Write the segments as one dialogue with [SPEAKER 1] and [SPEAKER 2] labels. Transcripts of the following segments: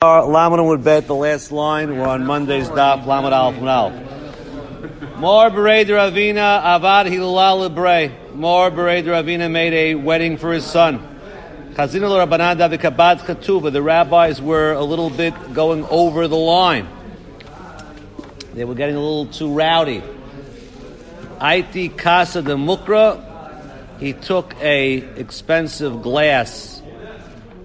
[SPEAKER 1] Lamadam would bet the last line. We're on Monday's daf. Lamad Alf Alf. More Berei Ravina Avad Hilal Lebrei. More Berei Ravina made a wedding for his son. Chazina Rabbanada v'kabad chatuva. The rabbis were a little bit going over the line. They were getting a little too rowdy. Aiti Casa de Mukra. He took a expensive glass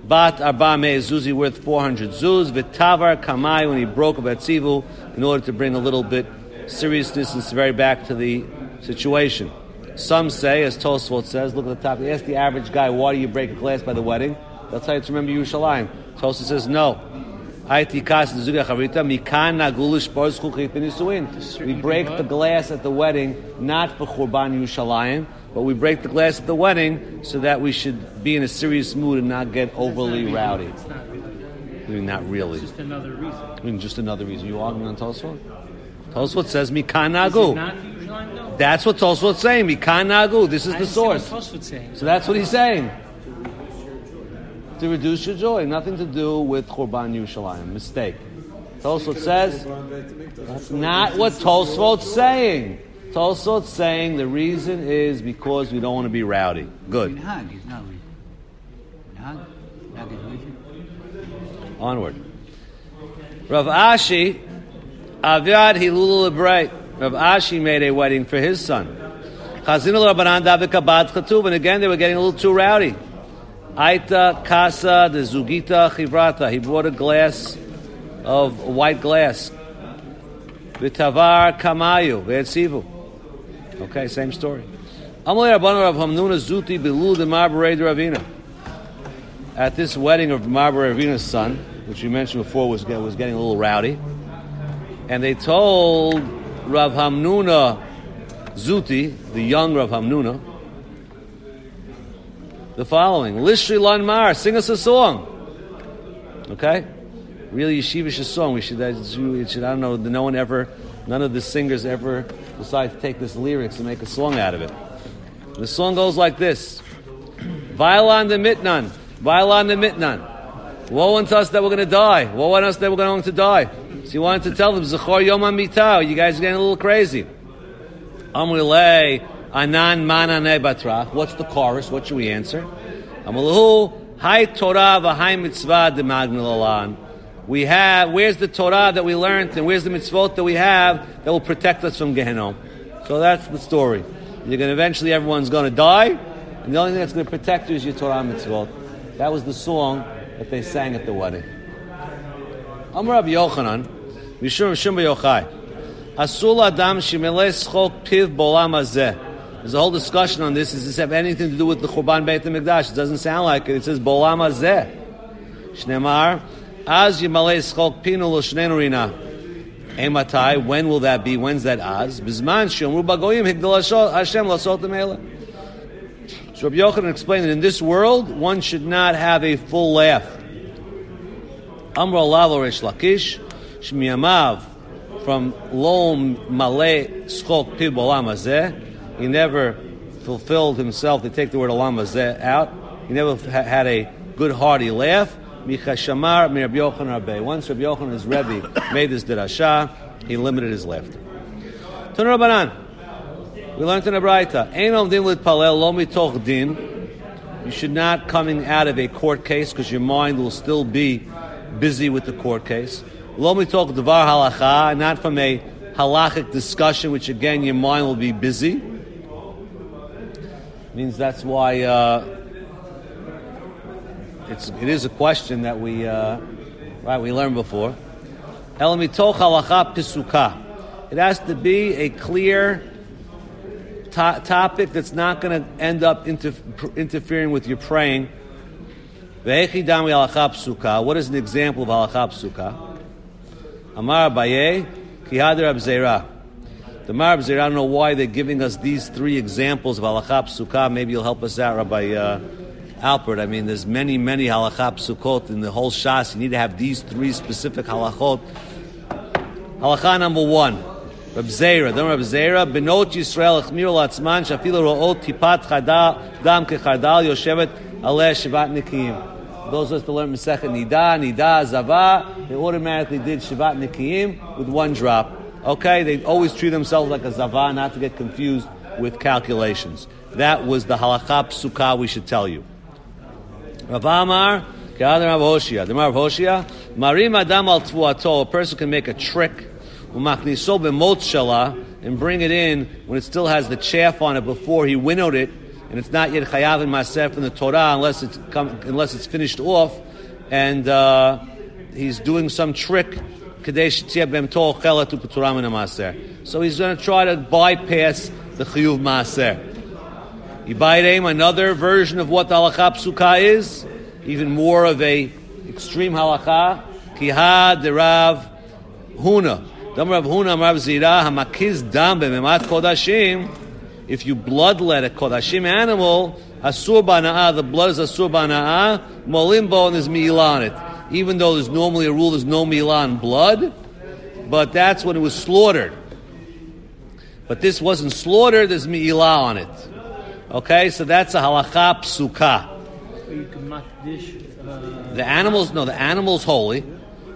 [SPEAKER 1] Bat Arba Me Zuzi worth 400 Zuz, Vitavar Kamai when he broke a Betzivu in order to bring a little bit seriousness and severity back to the situation. Some say, as Tosfot says, look at the top, they ask the average guy, why do you break a glass by the wedding? They'll tell you remember Yerushalayim. Tosfot says, no. We break the glass at the wedding, not for Churban Yerushalayim, but we break the glass at the wedding so that we should be in a serious mood and not get overly
[SPEAKER 2] not
[SPEAKER 1] rowdy.
[SPEAKER 2] It's not really.
[SPEAKER 1] I mean, not really.
[SPEAKER 2] It's just another reason.
[SPEAKER 1] I mean, just another reason. You arguing on Tosfot? Tosfot says
[SPEAKER 2] Is it
[SPEAKER 1] mikan nagu. That's what Tosfot's saying. Mikan nagu. This is
[SPEAKER 2] I
[SPEAKER 1] the
[SPEAKER 2] understand what
[SPEAKER 1] source.
[SPEAKER 2] Saying.
[SPEAKER 1] So that's what he's saying. To reduce your joy, nothing to do with Churban Yerushalayim. Mistake. Tosfot says that's not what Tosfot's saying. Tosfot's saying the reason is because we don't want to be rowdy. Good.
[SPEAKER 3] Minhag is not reason. Minhag, minhag is reason.
[SPEAKER 1] Onward. Rav Ashi, Aviad Hilul Lebrei. Rav Ashi made a wedding for his son. Chazin Rabbanan David Kabad Chatuv, and again they were getting a little too rowdy. Aita Casa de Zugita Chivrata. He brought a glass of white glass. Vitavar Kamayu, Ve'etzivu. Okay, same story. At this wedding of Marber Ravina's son, which we mentioned before was, was getting a little rowdy, and they told Rav Hamnuna Zuti, the young Rav Hamnuna, the following: Lishri Lan Mar, sing us a song. Okay, really yeshivish song. We should, that should, should, I don't know. No one ever, none of the singers ever decide to take this lyrics and make a song out of it. The song goes like this. Vailan the mitnan. Vailan the mitnan. Woe unto us that we're going to die. Woe unto us that we're going to die. So he wanted to tell them, Zachor Yom HaMitah. You guys are getting a little crazy. Amulei anan manane batrach. What's the chorus? What should we answer? Amulahu hai Torah v'hai mitzvah de magnilalan. We have, where's the Torah that we learned and where's the mitzvot that we have that will protect us from Gehenom? So that's the story. You're going to eventually, everyone's going to die, and the only thing that's going to protect you is your Torah mitzvot. That was the song that they sang at the wedding. Amar Rabbi Yochanan, Mishum Mishum Yochai, Asul Adam Piv Bolam Hazeh. There's a whole discussion on this. Does this have anything to do with the Churban Beit HaMikdash? It doesn't sound like it. It says Bolam Hazeh. Shnemar, Az Yimalei Schok Pinu L'Shnenu Rina. Ematai, when will that be? When's that Az? Bizman Shomru Bagoyim Higdal Hashem Lasot Mele. So Rabbi Yochanan explained that in this world, one should not have a full laugh. Amr Lavo Resh Lakish, Shmiyamav, from Lom Malay Skok Pib Olam He never fulfilled himself, to take the word Olam Hazeh out. He never had a good hearty laugh. Micha Shamar Mi Rabbi Yochanan Rabbi. Once Rabbi Yochanan, his Rebbe, made this dirasha, he limited his laughter. Tun Rabbanan. We learned in a Braita, Ein omdim litpalel lo mitoch din. You should not coming out of a court case because your mind will still be busy with the court case. Lo mitoch devar halacha, not from a halachic discussion, which again your mind will be busy. Means that's why uh, it's it is a question that we uh, right we learned before. El mitoch halacha pisuka. It has to be a clear to- topic that's not going to end up inter- interfering with your praying. Ve'echi dami halacha psuka. What is an example of halacha psuka? Amar Abaye, kihad Rab Zera. The Mar Zera, I don't know why they're giving us these three examples of halacha psuka. Maybe you'll help us out, Rabbi uh, Alpert. I mean, there's many, many halacha psukot in the whole Shas. You need to have these three specific halachot. Halacha number one. Reb Zera, then Reb Zera, Benot Yisrael achmiru latzman shafilo ro'ot tipat chadal dam kechadal yoshevet aleh shivat nikim. those of us that learn Masechet Nida, Nida, Zava, they automatically did Shivat Nikiyim with one drop. Okay, they always treat themselves like a Zava, not to get confused with calculations. That was the halakha psuka we should tell you. Rav Amar, K'adar Rav Hoshia. The Rav Hoshia, Marim Adam al Tvuato, a person can make a trick, Umachniso b'motshala, and bring it in when it still has the chaff on it before he winnowed it, and it's not yet chayav in masef in the Torah unless it's come, unless it's finished off, and uh, he's doing some trick. So he's going to try to bypass the chiyuv maaser. Yibayreim, another version of what the halakha psuka is, even more of a extreme halakha. Kiha derav huna. Dam Rav Huna Rav Zira hamakiz dam b'memat kodashim. If you bloodlet a kodashim animal, asur bana'ah, the blood is asur bana'ah, molimbo and there's mi'ilah on it. Even though there's normally a rule, there's no mi'ilah on blood, but that's when it was slaughtered. But this wasn't slaughtered, there's mi'ilah on it. Okay, so that's a halakha psuka. The animal's no, the animal's holy.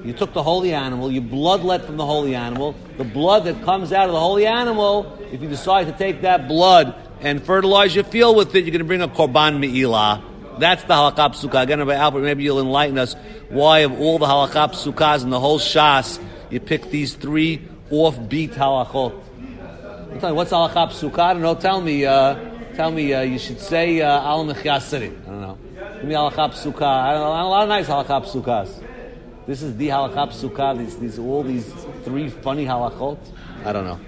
[SPEAKER 1] You took the holy animal, you bloodlet from the holy animal. The blood that comes out of the holy animal, if you decide to take that blood and fertilize your field with it, you're going to bring a korban me'ilah. That's the halakha psuka. Again, Rabbi Albert, maybe you'll enlighten us why of all the halakha psukas in the whole shas, you pick these three offbeat halachot. You, what's halakha psuka? I don't know. Tell me. Uh, tell me. Uh, you should say uh, al mechyasiri. I don't know. Give me halakha psuka. I don't know. A lot of nice halakha psukas. This is the halakha psuka. These, these, all these three funny halachot. I don't know.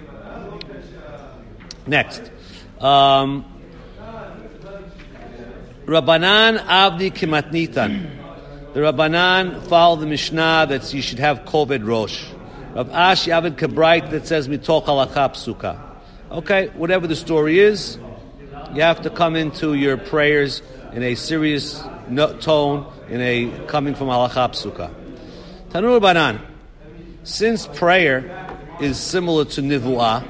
[SPEAKER 1] Next, um, Rabbanan Avdi Kimatnitan. The Rabbanan follow the Mishnah that you should have Koved Rosh. Rav Ashi Avid Kabrait that says Mitoch halakha psuka. Okay, whatever the story is, you have to come into your prayers in a serious no- tone, in a coming from halakha psuka. Tanur Banan, since prayer is similar to nivuah,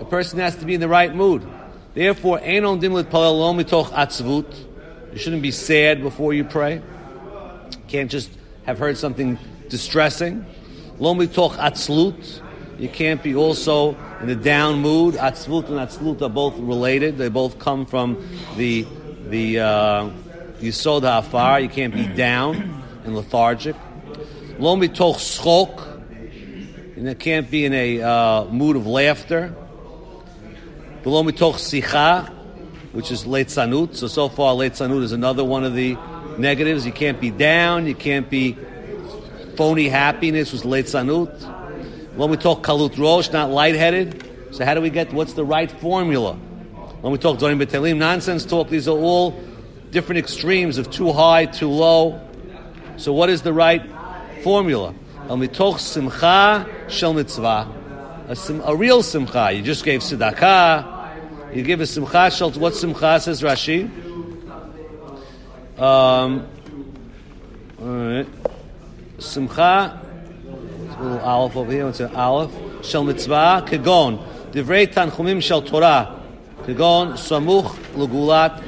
[SPEAKER 1] a person has to be in the right mood. Therefore, enon dimlit palel mitoch atzvut. You shouldn't be sad before you pray. You can't just have heard something distressing. Lo mitoch atzlut. You can't be also in a down mood. Atzvut and atzlut are both related. They both come from the the uh, yisod ha'afar. You can't be down and lethargic. Lo mitoch schok. And it can't be in a uh, mood of laughter. Below mitoch sicha, which is leitzanut. So so far, leitzanut is another one of the negatives. You can't be down. You can't be phony happiness, is leitzanut. When we talk kalut rosh, not lightheaded. So how do we get? What's the right formula? When we talk dorim betelim, nonsense talk. These are all different extremes of too high, too low. So what is the right formula? Al mitoch simcha shel mitzvah. A real simcha. You just gave tzedakah. You give a simcha shel. What simcha says Rashi? Um, all right. Simcha. Little aleph over here. It's an aleph. Shel mitzvah. Kegon. Divrei tanchumim shel Torah. Kegon samuch legulat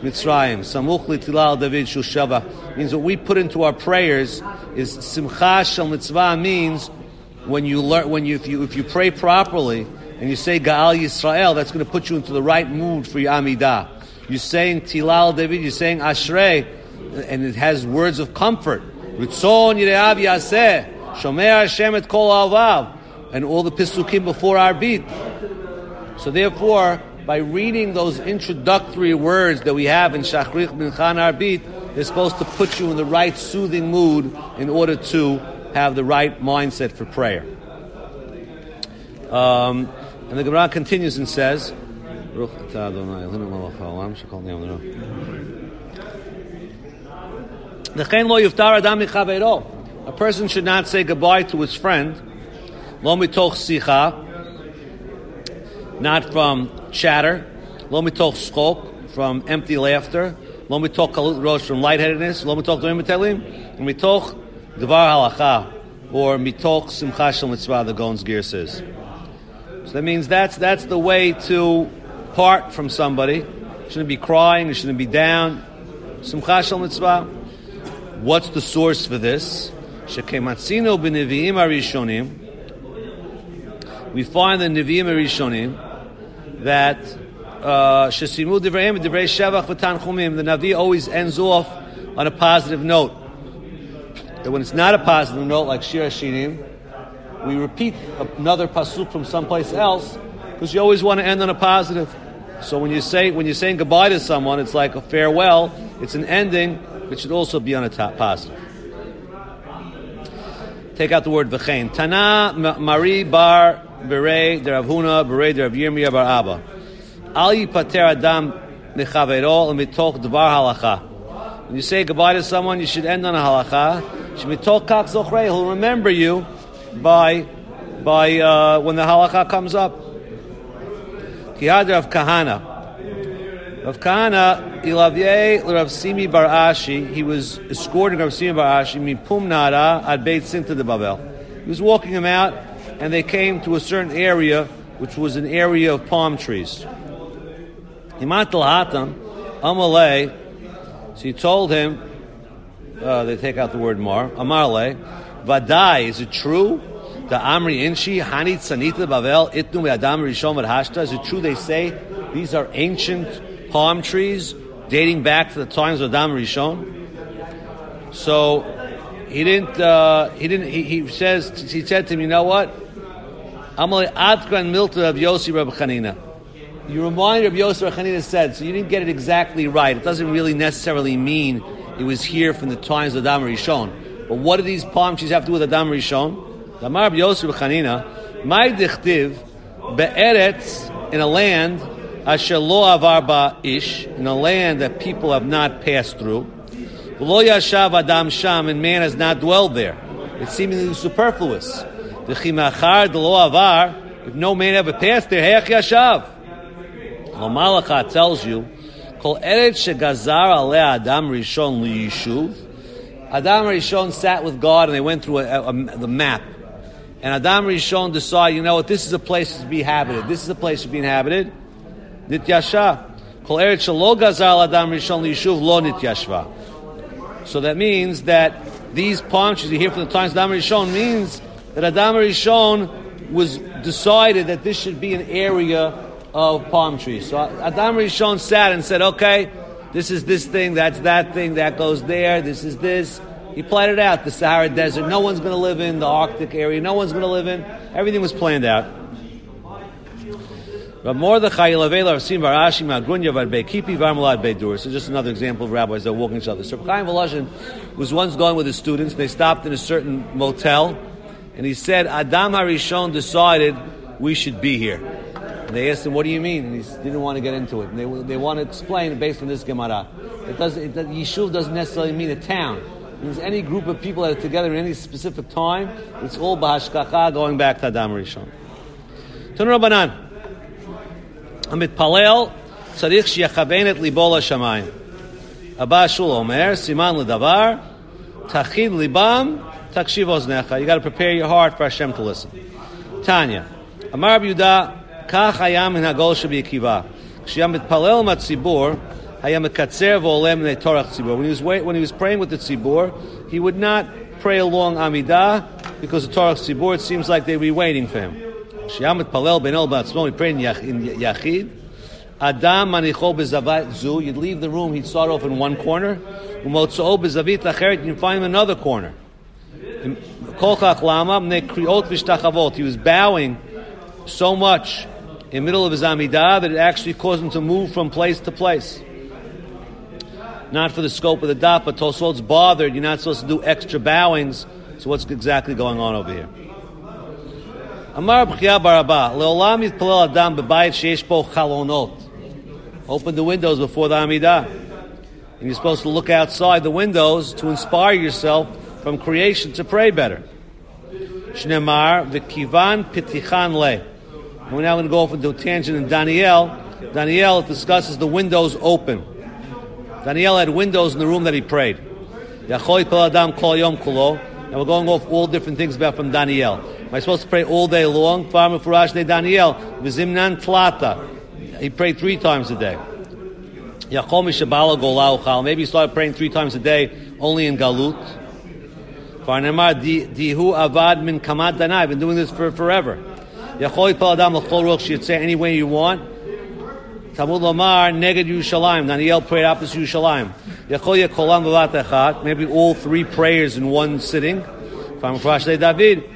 [SPEAKER 1] Mitzrayim. Samuch litilal David shushava. Means what we put into our prayers is simcha shel mitzvah means when you learn when you if you if you pray properly and you say Gaal Yisrael, that's going to put you into the right mood for your Amidah. You're saying Tilal David, you're saying Ashrei, and it has words of comfort. Ritzon Yireav Yaseh, Shomer Hashem et Kol Avav, and all the Pisukim before our beat. So therefore, by reading those introductory words that we have in Shachrich Mincha Arbit, they're supposed to put you in the right soothing mood in order to have the right mindset for prayer. Um, and the Gemara continues and says, "Baruch atah Adonai, Eloheinu melech haolam, shekol niyam l'ro." L'chein lo yuftar adam michaveiro. A person should not say goodbye to his friend, lo mitoch sicha, not from chatter, lo mitoch skok, from empty laughter, lo mitoch kalut rosh, from lightheadedness, lo mitoch doim and mitoch devar halacha, or mitoch simcha shel mitzvah, the Gon's gear says. So that means that's that's the way to part from somebody. You shouldn't be crying. You shouldn't be down. Simcha Shel Mitzvah. What's the source for this? Shekematzino b'nevi'im arishonim. We find in Nevi'im arishonim that shesimu divrei divrei shevach v'tanchumim. The Navi always ends off on a positive note. And when it's not a positive note, like Shir Hashirim, we repeat another pasuk from someplace else because you always want to end on a positive. So when you say when you're saying goodbye to someone, it's like a farewell. It's an ending. It should also be on a top positive. Take out the word v'chein. Tana Mari bar berei deravhuna berei derav Yirmiyah bar Abba. Al yipater adam nechavero mitoch dvar halacha. When you say goodbye to someone, you should end on a halacha. Shemitoch kach zochrei. He'll remember you by by uh, when the halacha comes up. Kihad Rav Kahana. Rav Kahana, Ilavye Rav Simi Bar Ashi, he was escorting Rav Simi Bar Ashi, Mipum Nara, at Beit Sinta de Babel. He was walking him out, and they came to a certain area, which was an area of palm trees. Himat Hatam, Amalei, so he told him, uh, they take out the word mar, Amarle, Vadai, is it true? The Amri Inshi, Hanit Sanita Bavel, Itnu Adam Rishon Hashta. Is it true they say these are ancient palm trees dating back to the times of Adam Rishon? So he didn't. Uh, he didn't. He, he, says. He said to him, "You know what? Amalei Adkan Milta of Yossi Reb Chanina. You remind of Yossi Reb Chanina said. So you didn't get it exactly right. It doesn't really necessarily mean it was here from the times of Adam Rishon. But what do these palm trees have to do with Adam Rishon? Damar Yosef Chanina, my dichtiv be'eretz in a land asher lo avar ish in a land that people have not passed through. Lo yashav adam sham and man has not dwelled there. It's seemingly superfluous. The chimachar the lo avar if no man ever passed there hech yashav. Lo malacha tells you kol eretz shegazar ale adam rishon liyishuv. Adam Rishon sat with God and they went through a, a, a, the map and Adam Rishon decided, you know what, this is a place to be inhabited. This is a place to be inhabited. Nityasha. Kol eretz shelo gazal Adam Rishon liyishuv lo nityashva. So that means that these palm trees you hear from the times Adam Rishon means that Adam Rishon was decided that this should be an area of palm trees. So Adam Rishon sat and said, okay, this is this thing, that's that thing, that goes there, this is this. He planned it out. The Sahara Desert, no one's going to live in. The Arctic area, no one's going to live in. Everything was planned out. Mordechai Lavela Sim Barashi Magrunya Kipi Varmalad Beidur. So just another example of rabbis that walking each other. So Chaim Volozhin was once going with his students. They stopped in a certain motel, and he said, Adam Harishon decided we should be here. And they asked him, "What do you mean?" And he didn't want to get into it. And they, they want to explain based on this Gemara. It doesn't. It, Yishuv doesn't necessarily mean a town It means any group of people that are together in any specific time, it's all bahashkacha going back to Adam Rishon. Tun Rabbanan. Amit Palel, Tzarich Shiachabenet Libola Shamayim. Abba Shaul Omer, Siman Ledavar, Tachin Libam, Takshiv Oznecha. You got to prepare your heart for Hashem to listen. Tanya, Amar Yuda, Kach Hayam in Hagol Shabi Akiva. Kshiyam Mit Palel Matzibur, Hayam Akatzer Volem Ne Torach Tzibur. When he, was wait, when he was praying with the Tzibur, he would not pray along Amidah, because the Torah Tzibur, seems like they'd be waiting for him. Shiamet palel ben el batzmo, we pray in Yachid. Adam manicho bezavat zu. You'd leave the room. He'd start off in one corner. Umotzo bezavit lacheret. you'd find him another corner. Kolchach lama kriot v'shtachavot. He was bowing so much in the middle of his amidah that it actually caused him to move from place to place not for the scope of the daf, but Tosfot's bothered. You're not supposed to do extra bowings. So what's exactly going on over here? Amar B'chia Baraba, Leolam Yitpalel Adam B'bayit Sheish Bo Chalonot. Open the windows before the Amidah. And you're supposed to look outside the windows to inspire yourself from creation to pray better. Shnemar V'kivan Pitichan Le. And we're now going to go off into a tangent in Daniel. Daniel discusses the windows open. Daniel had windows in the room that he prayed. And we're going off all different things about from Daniel. Am I supposed to pray all day long? Daniel. Vizimnan tlata. He prayed three times a day. Maybe he started praying three times a day, only in galut. Dihu avad min kamad danai. I've been doing this for forever. Ruach say any way you want. Talmud Lamar neged Yerushalayim. Daniel prayed opposite Yerushalayim. Yachol yekolam. Maybe all three prayers in one sitting. From Frash David.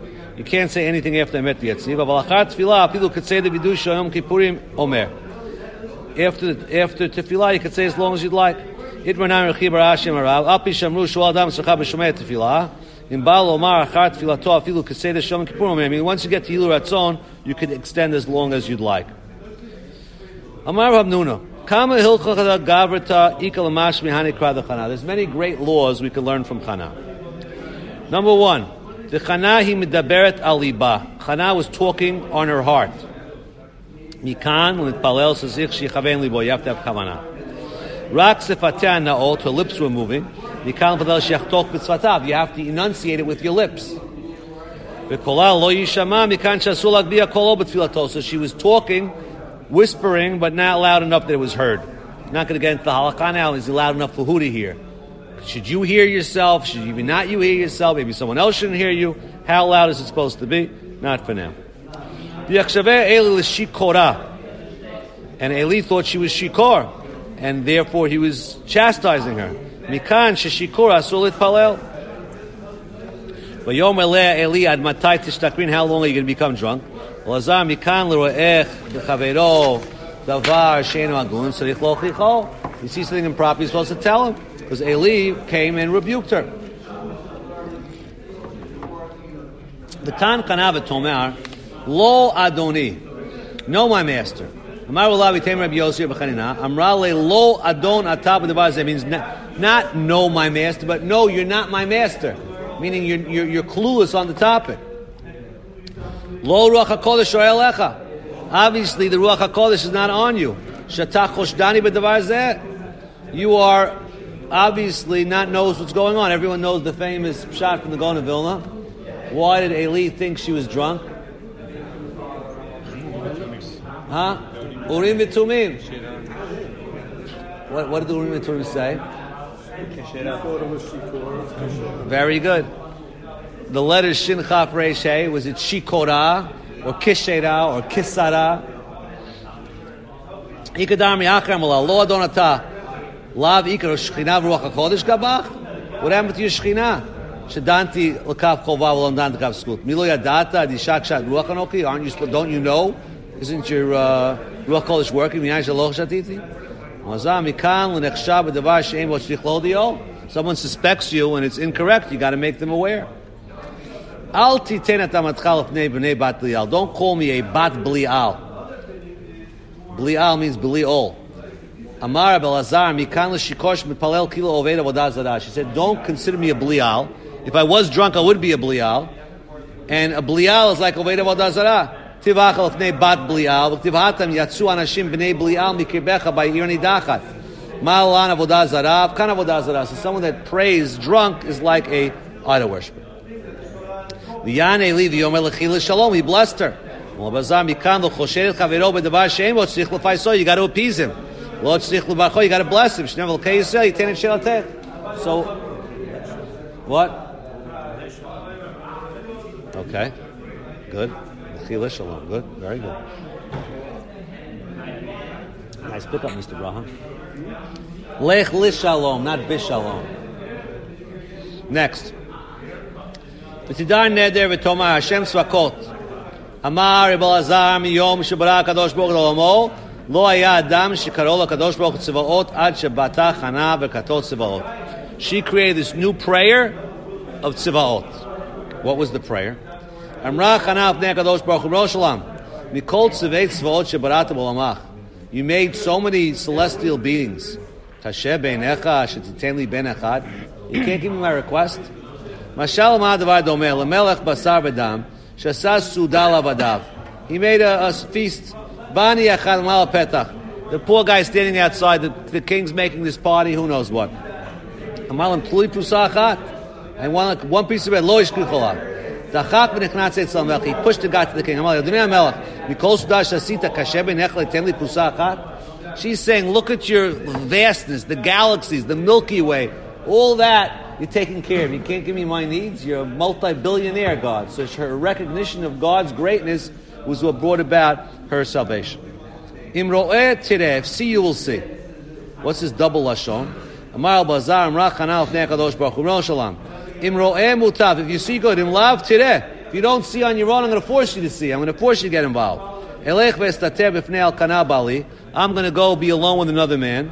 [SPEAKER 1] You can't say anything after Emet Yetziv. But Lachar Tefillah, people could say the Vidusha Yom Kippurim Omer. After, after Tefillah, you could say as long as you'd like. Itmanam Rechibar Hashem Arav, Api Shamru Shual Tefillah, in Baal Omar Achar Tfilato Afilu Kaseh Shom I mean, once you get to Yilu Ratzon, you could extend as long as you'd like. Amar Nuna, Kama Hilchachada Ikal Amash Mihani There's many great laws we can learn from Chana. Number one, the Chana he medaberet aliba. Chana was talking on her heart. Mikan l'nitpalel sezich shechaven libo. You have to have kavana. Rak sefatei naot. Her lips were moving. Mikan l'nitpalel shechtok b'tzvatav. You have to enunciate it with your lips. V'kolal lo yishama mikan shasul agbiya kolo b'tfilato. So she was talking, whispering, but not loud enough that it was heard. Not going to get into the halakha now. Is it loud enough for who to hear? Should you hear yourself? Should even not you hear yourself? Maybe someone else shouldn't hear you. How loud is it supposed to be? Not for now. And Eli thought she was shikor, and therefore he was chastising her. Mikan sheshikor asulit palel. Vayom Eli ad matai tishtakrin. How long are you going to become drunk? Lazar mikan davar something improper, you're supposed to tell him because Eli came and rebuked her. The Tan Kanav Tomer Lo Adoni. No, my master. Amar Rabbi Yossi Amrale lo adon atab That means not, not no, my master, but no, you're not my master. Meaning you're, you're, you're clueless on the topic. Lo ruach hakodesh elecha. Obviously, the ruach hakodesh is not on you. Shatach choshdani b'davar You are obviously not knows what's going on. Everyone knows the famous shot from the Gaon of Vilna. Why did Eli think she was drunk? Huh? Urim v'tumim. What, what did the Urim v'tumim say? Very good. The letter Shin Chaf Reish was it Shikora or Kishera or Kisara? Ikadar mi'achram lo adonata lav ikar shchina v'ruach HaKodesh gabach? What happened to your shchina? Shadanti l'kav kol vav l'amdan l'kav skut. Milo yadata adishak shat ruach anoki? Aren't you, don't you know isn't your uh, Ruach Kodesh working? Someone suspects you and it's incorrect, you got to make them aware. Don't call me a bat blial. Blial means bliol. Amar Belazar mikan l'shikosh mitpalel kilo oved avodah She said, "Don't consider me a blial. If I was drunk, I would be a blial, and a blial is like oved avodah tivach lefnei bat blial, v'tivhatam yatsu anashim b'nei blial mikirbecha by irni dachat. Ma'alan avodah zarav, kan avodah zarav. So someone that prays drunk is like a idol worshiper. V'yan eli v'yomer lechila shalom, he blessed her. You got to appease him. Lo tzich l'barcho, you got to bless him. Shnev l'kei Yisrael, yitin et shelatech. So, what? Okay, good. Chila Shalom. Good. Very good. Nice pickup, Mr. Braham. Lech Lishalom, not Bishalom. Next. ותדע נדר ותאמר השם ספקות. אמר רב אלעזר מיום שברא הקדוש ברוך הוא לעולמו, לא היה אדם שקראו לקדוש ברוך הוא צבאות עד שבתה חנה וכתות צבאות. She created this new prayer of צבאות. What was the prayer? Amra Chanaf Nekadosh Baruch Hu Mikol Tzvei Tzvaot Shebarata B'Olamach. You made so many celestial beings. Tashe beinecha shetiten li ben echad. You can't give me my request. Mashal ma davar domeh lemelech basar v'dam shasas sudal avadav. He made a, a feast. Bani mal petach. The poor guy standing outside. The, the king's making this party. Who knows what? Amalim tlui pusachat. And one, one piece of bread. Lo ishkucholav. Dachak v'nechnat tzeitzal melech. He pushed the guy to the king. Amal Yadunei Melech. Mikol sudash asita kashe b'nech le'tem pusachat. She's saying, look at your vastness, the galaxies, the Milky Way, all that you're taking care of. You can't give me my needs. You're a multi-billionaire God. So her recognition of God's greatness was what brought about her salvation. Imro'eh tireh, see you will see. What's this double lashon? Amar bazar amrach hanal fnei kadosh baruch hu shalom. Imro'eh mutav, if you see good, im lav tireh. If you don't see on your own, I'm going to force you to see. I'm going to force you to get involved. Elech ve'estater b'fnei al bali. I'm going to go be alone with another man.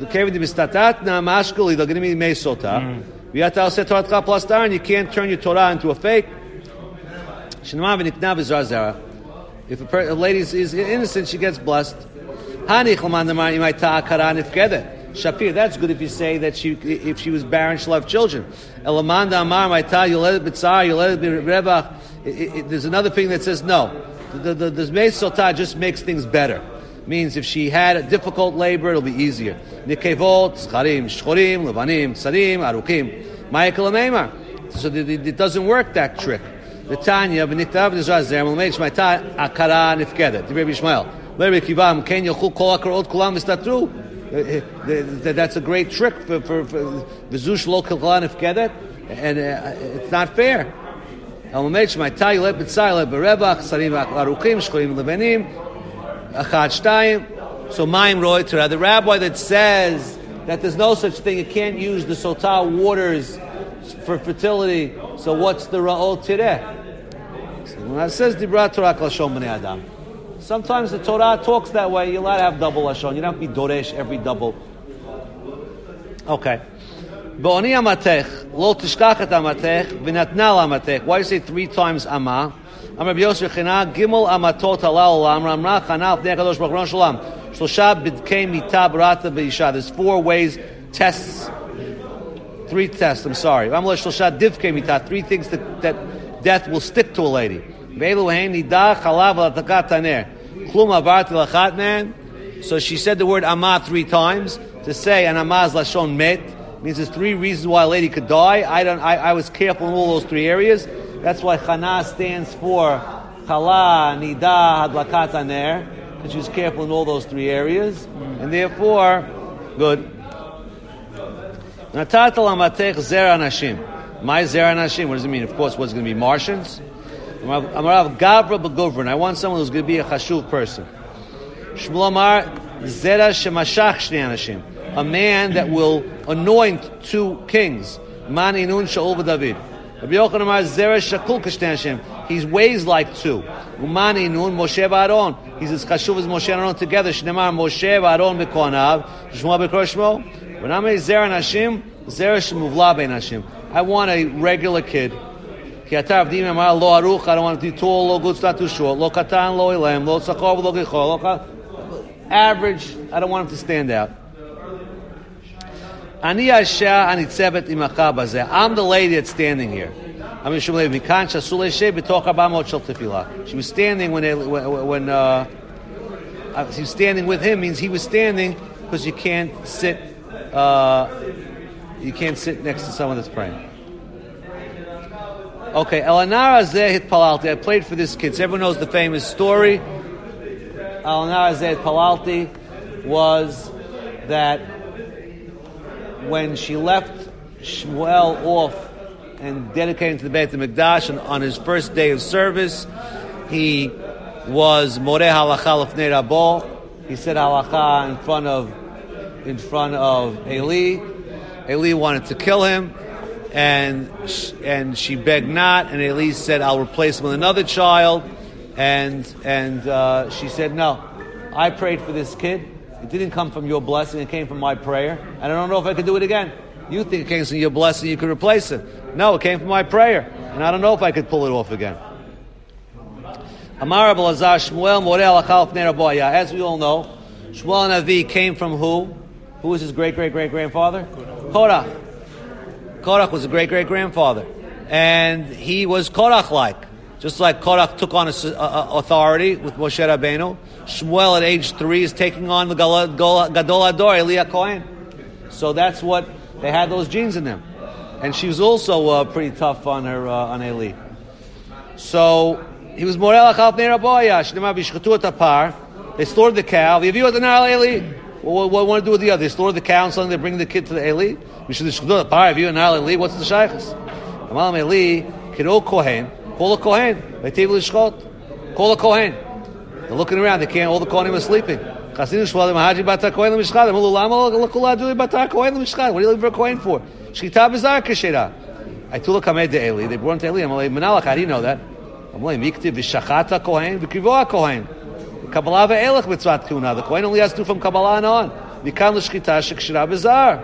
[SPEAKER 1] The kevin bistatat na mashkuli. They're going to be mesota. Hmm. V'yatal se toratcha plus. You can't turn your Torah into a fake. Shnama v'nikna v'zar zara. If a, per- a lady is, innocent, she gets blessed. Shapir, that's good if you say that she, if she was barren, she'll have children. Elaman damar imay ta, you'll let it be tsar, you'll let it be it- There's another thing that says no. The, the, the, just makes things better. Means if she had a difficult labor, it'll be easier. Nikevot, zcharim, shchorim, levanim, tsarim, arukim. Ma'ikal. So it doesn't work, that trick. The Tanya, v'niktav v'nizraz zerem, l'meid shmaita, akara nifkedet. Rabbi Ishmael. Rabbi Kivam, ken yochul kol akarot kulam v'statru. Uh, uh, That's a great trick for, v'zush lo kala nifkedet. And uh, it's not fair. Elmamed shmaita, yilep b'tzai, yilep b'rebach, sarim arukim, shchorim levanim, achad shtayim. So Mayim Roy the rabbi that says that there's no such thing, you can't use the Sotah waters for fertility. So what's the Ra'ol Tireh? When it says Dibra Torah Lashon B'nei Adam. Sometimes the Torah talks that way. You're allowed to have double Lashon. You don't have to be Doresh every double. Okay. Bo'oni amatech, lo tishkach amatech, v'natna l'amatech. Why do you say three times ama? Am Rabbi Yosef Chena, gimel amatot halal olam, ramra chanal pnei HaKadosh Baruch Hu shalom. Shlosha bidkei mita barata v'isha. There's four ways, tests, three tests, I'm sorry. Three things that, that death will stick to a lady. So she said the word ama three times to say an ama is lashon met means there's three reasons why a lady could die. I don't. I, I was careful in all those three areas. That's why chana stands for chala nida hadlakat aner because she was careful in all those three areas, and therefore, good. Natat lamatech zer anashim. My zer anashim. What does it mean? Of course, what's going to be Martians? Amarav Gavra Begovern. I want someone who's going to be a chashuv person. Shmuel Amar Zera Shemashach Shnei Anashim. A man that will anoint two kings. Mani Nun Shaul David. Rabbi Yochanan Amar Zera Shakul Kashnei Anashim. He weighs like two. Umani Nun Moshe Aaron. He's as chashuv as Moshe and Aaron together. Shnemar Moshe Aaron Bekonav. Shmuel Bekoshmo. When I'm a Zera Nashim, Zera Nashim. I want a regular kid. I don't want to be tall, lo good, not too short, katan, ilam, gichol, average, I don't want him to stand out. Ani asha ani tzevet imacha bazeh. I'm the lady that's standing here. I She b'toch tefillah. She was standing when they, when, uh, uh, she was standing with him means he was standing because you can't sit uh, you can't sit next to someone that's praying. Okay, Elanara Zehit Palalti. I played for this kid. So everyone knows the famous story. Elanara Zehit Palalti was that when she left Shmuel off and dedicated to the Beit HaMikdash on, on his first day of service, he was Moreh Halacha Lefnei Rabo. He said Halacha in front of in front of Eli. Eli wanted to kill him and and she begged not, and Elise said, "I'll replace him with another child," and and uh, she said, "No, I prayed for this kid. It didn't come from your blessing; it came from my prayer, and I don't know if I could do it again. You think it came from your blessing; you could replace it. No, it came from my prayer, and I don't know if I could pull it off again." As we all know, Shmuel Navi came from who? Who was his great great great grandfather? Korach. Korach was a great great grandfather, and he was Korach like. Just like Korach took on a, a- authority with Moshe Rabbeinu, Shmuel at age three is taking on the Gadol Ador, Eliah Cohen. So that's what they had those genes in them, and she was also uh, pretty tough on her uh, on Eli. So he was Morel They slaughtered the cow. V'yaviu et Anar Eli. What, what, want to do with the other? They slaughtered the cow and suddenly they bring the kid to the Eli. Bishchatu et Apar. V'yaviu et Anar Eli. What's the shaykhs? Amal Eli. Kiro Kohen. Call a Kohen. V'tiv l'shchot. Call a Kohen. They're looking around. They can't. All the Kohanim are sleeping. Chasinu shvalim haji batar Kohen l'mishchad. Amulu lama l'kula adu batar Kohen l'mishchad. What are you looking for a Kohen for? Shchita b'zar kashera. I told Kamed Eli. They brought him to Eli. Like, Menalach, how do you know that? I'm like, Miktiv v'shachata Kohen v'kivoa Kohen. Kabbalah ve'elech mitzvat kuna. The Kohen only has to from Kabbalah and on. Mikan l'shchita shekshira b'zar.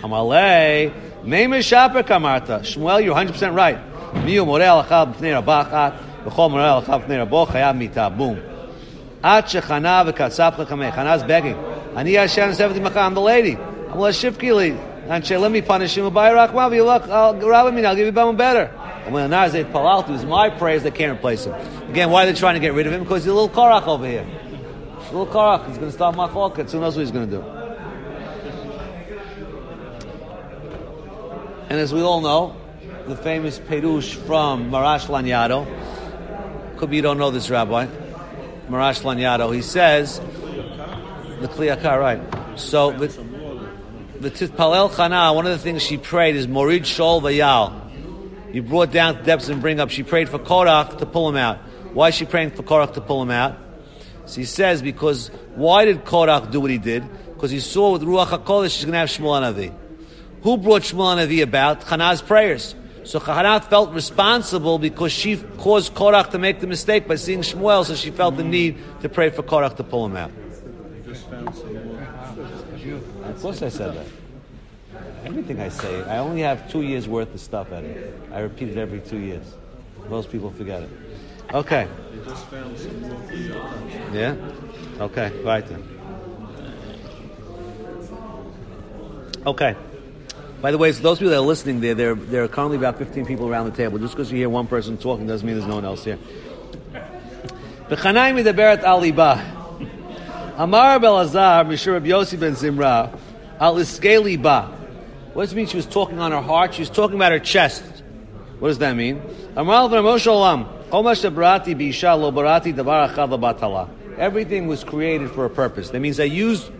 [SPEAKER 1] Amalei, Meimer Shaper Kamarta. Shmuel, you're 100% right. Miu Morel Achab B'nei Rabachat, B'chol Morel Achab B'nei Rabo, Chayav Mita. Boom. At Shechana V'katzap Chachamei. Chana's begging. Ani Hashem Seventy Macha, I'm the lady. I'm Li. And she let me punish him. Look, I'll give you better. And when Nazir Palaltu is my praise, they can't replace him. Again, why are they trying to get rid of him? Because he's a little Korach over here. A little Korach. He's going to start Machlokets. Who knows what he's going to do? And as we all know, the famous Perush from Marash Lanyado, could be you don't know this rabbi, Marash Lanyado, he says, the Kli Yakar, right. So the, the Titpalel Chana, one of the things she prayed is Morid Shol Vayal. You brought down to depths and bring up. She prayed for Korach to pull him out. Why is she praying for Korach to pull him out? So he says, because why did Korach do what he did? Because he saw with Ruach HaKodesh she's going to have Shmuel Navi. Who brought Shmuel Navi about? Chana's prayers. So Chana felt responsible because she caused Korach to make the mistake by seeing Shmuel, so she felt the need to pray for Korach to pull him out. Of course I said that. Everything I say, I only have two years worth of stuff at it. I repeat it every two years. Most people forget it. Okay. Yeah? Okay, right then. Okay. By the way, so those people that are listening there, there, there are currently about 15 people around the table. Just because you hear one person talking doesn't mean there's no one else here. Amar Belazar, Mishur Rabbi Yossi ben Zimra, al iskei liba. What does it mean she was talking on her heart? She was talking about her chest. What does that mean? Everything was created for a purpose. That means I used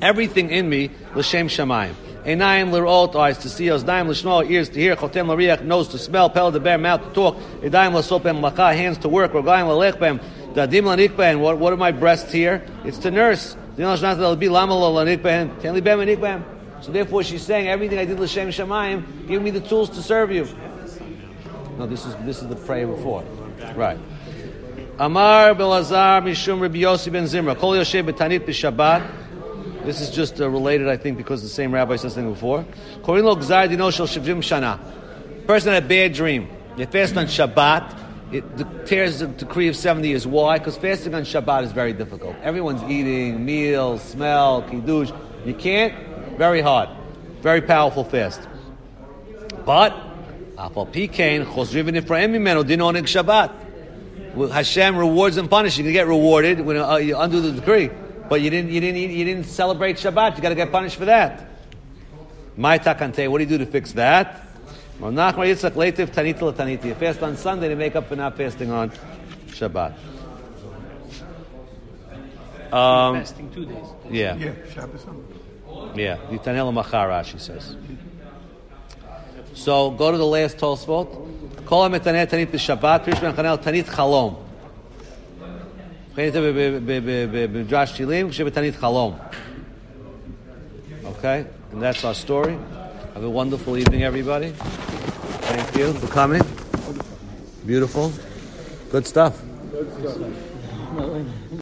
[SPEAKER 1] everything in me l'shem shamayim. Einayim l'rot, eyes to see, ozdayim l'shmo, ears to hear, chotem l'riach, nose to smell, pel to bear, mouth to talk, edayim l'sopem lacha, hands to work, rogayim l'lechbem, dadim l'anikbem. What, what are my breasts here? It's to nurse. So therefore she's saying, everything I did l'shem shamayim, give me the tools to serve you. No, this is, this is the prayer before. Right. Amar Belazar Mishum Rabbi Yossi ben Zimra. Kol Yoshe Betanit b'Shabbat. This is just uh, related, I think, because the same rabbi said something before. Korin lo gzar dino shel shivim shana. Person had a bad dream. You fast on Shabbat. It tears the decree of 70 years. Why? Because fasting on Shabbat is very difficult. Everyone's eating, meal, smell, kiddush. You can't. Very hard. Very powerful fast. But, Apal Pikain, Chosrivin Ephraim Mimeno, Din Onig Shabbat. Well, Hashem rewards and punishes. You're get rewarded when uh, you undo the decree, but you didn't, you didn't, eat, you didn't celebrate Shabbat. You got to get punished for that. My takante. What do you do to fix that? You fast on Sunday to make up for not fasting on Shabbat. Um,
[SPEAKER 2] Fasting two days.
[SPEAKER 1] yeah,
[SPEAKER 4] Yeah, Shabbos Sunday.
[SPEAKER 1] Yeah, Yitanel Machar, she says. So go to the last Tosfot. Kol ha-metaneh tanit b'shabbat, prish ben-chanel tanit chalom. Okay, and that's our story. Have a wonderful evening, everybody. Thank you for coming. Beautiful. Good stuff. Good stuff.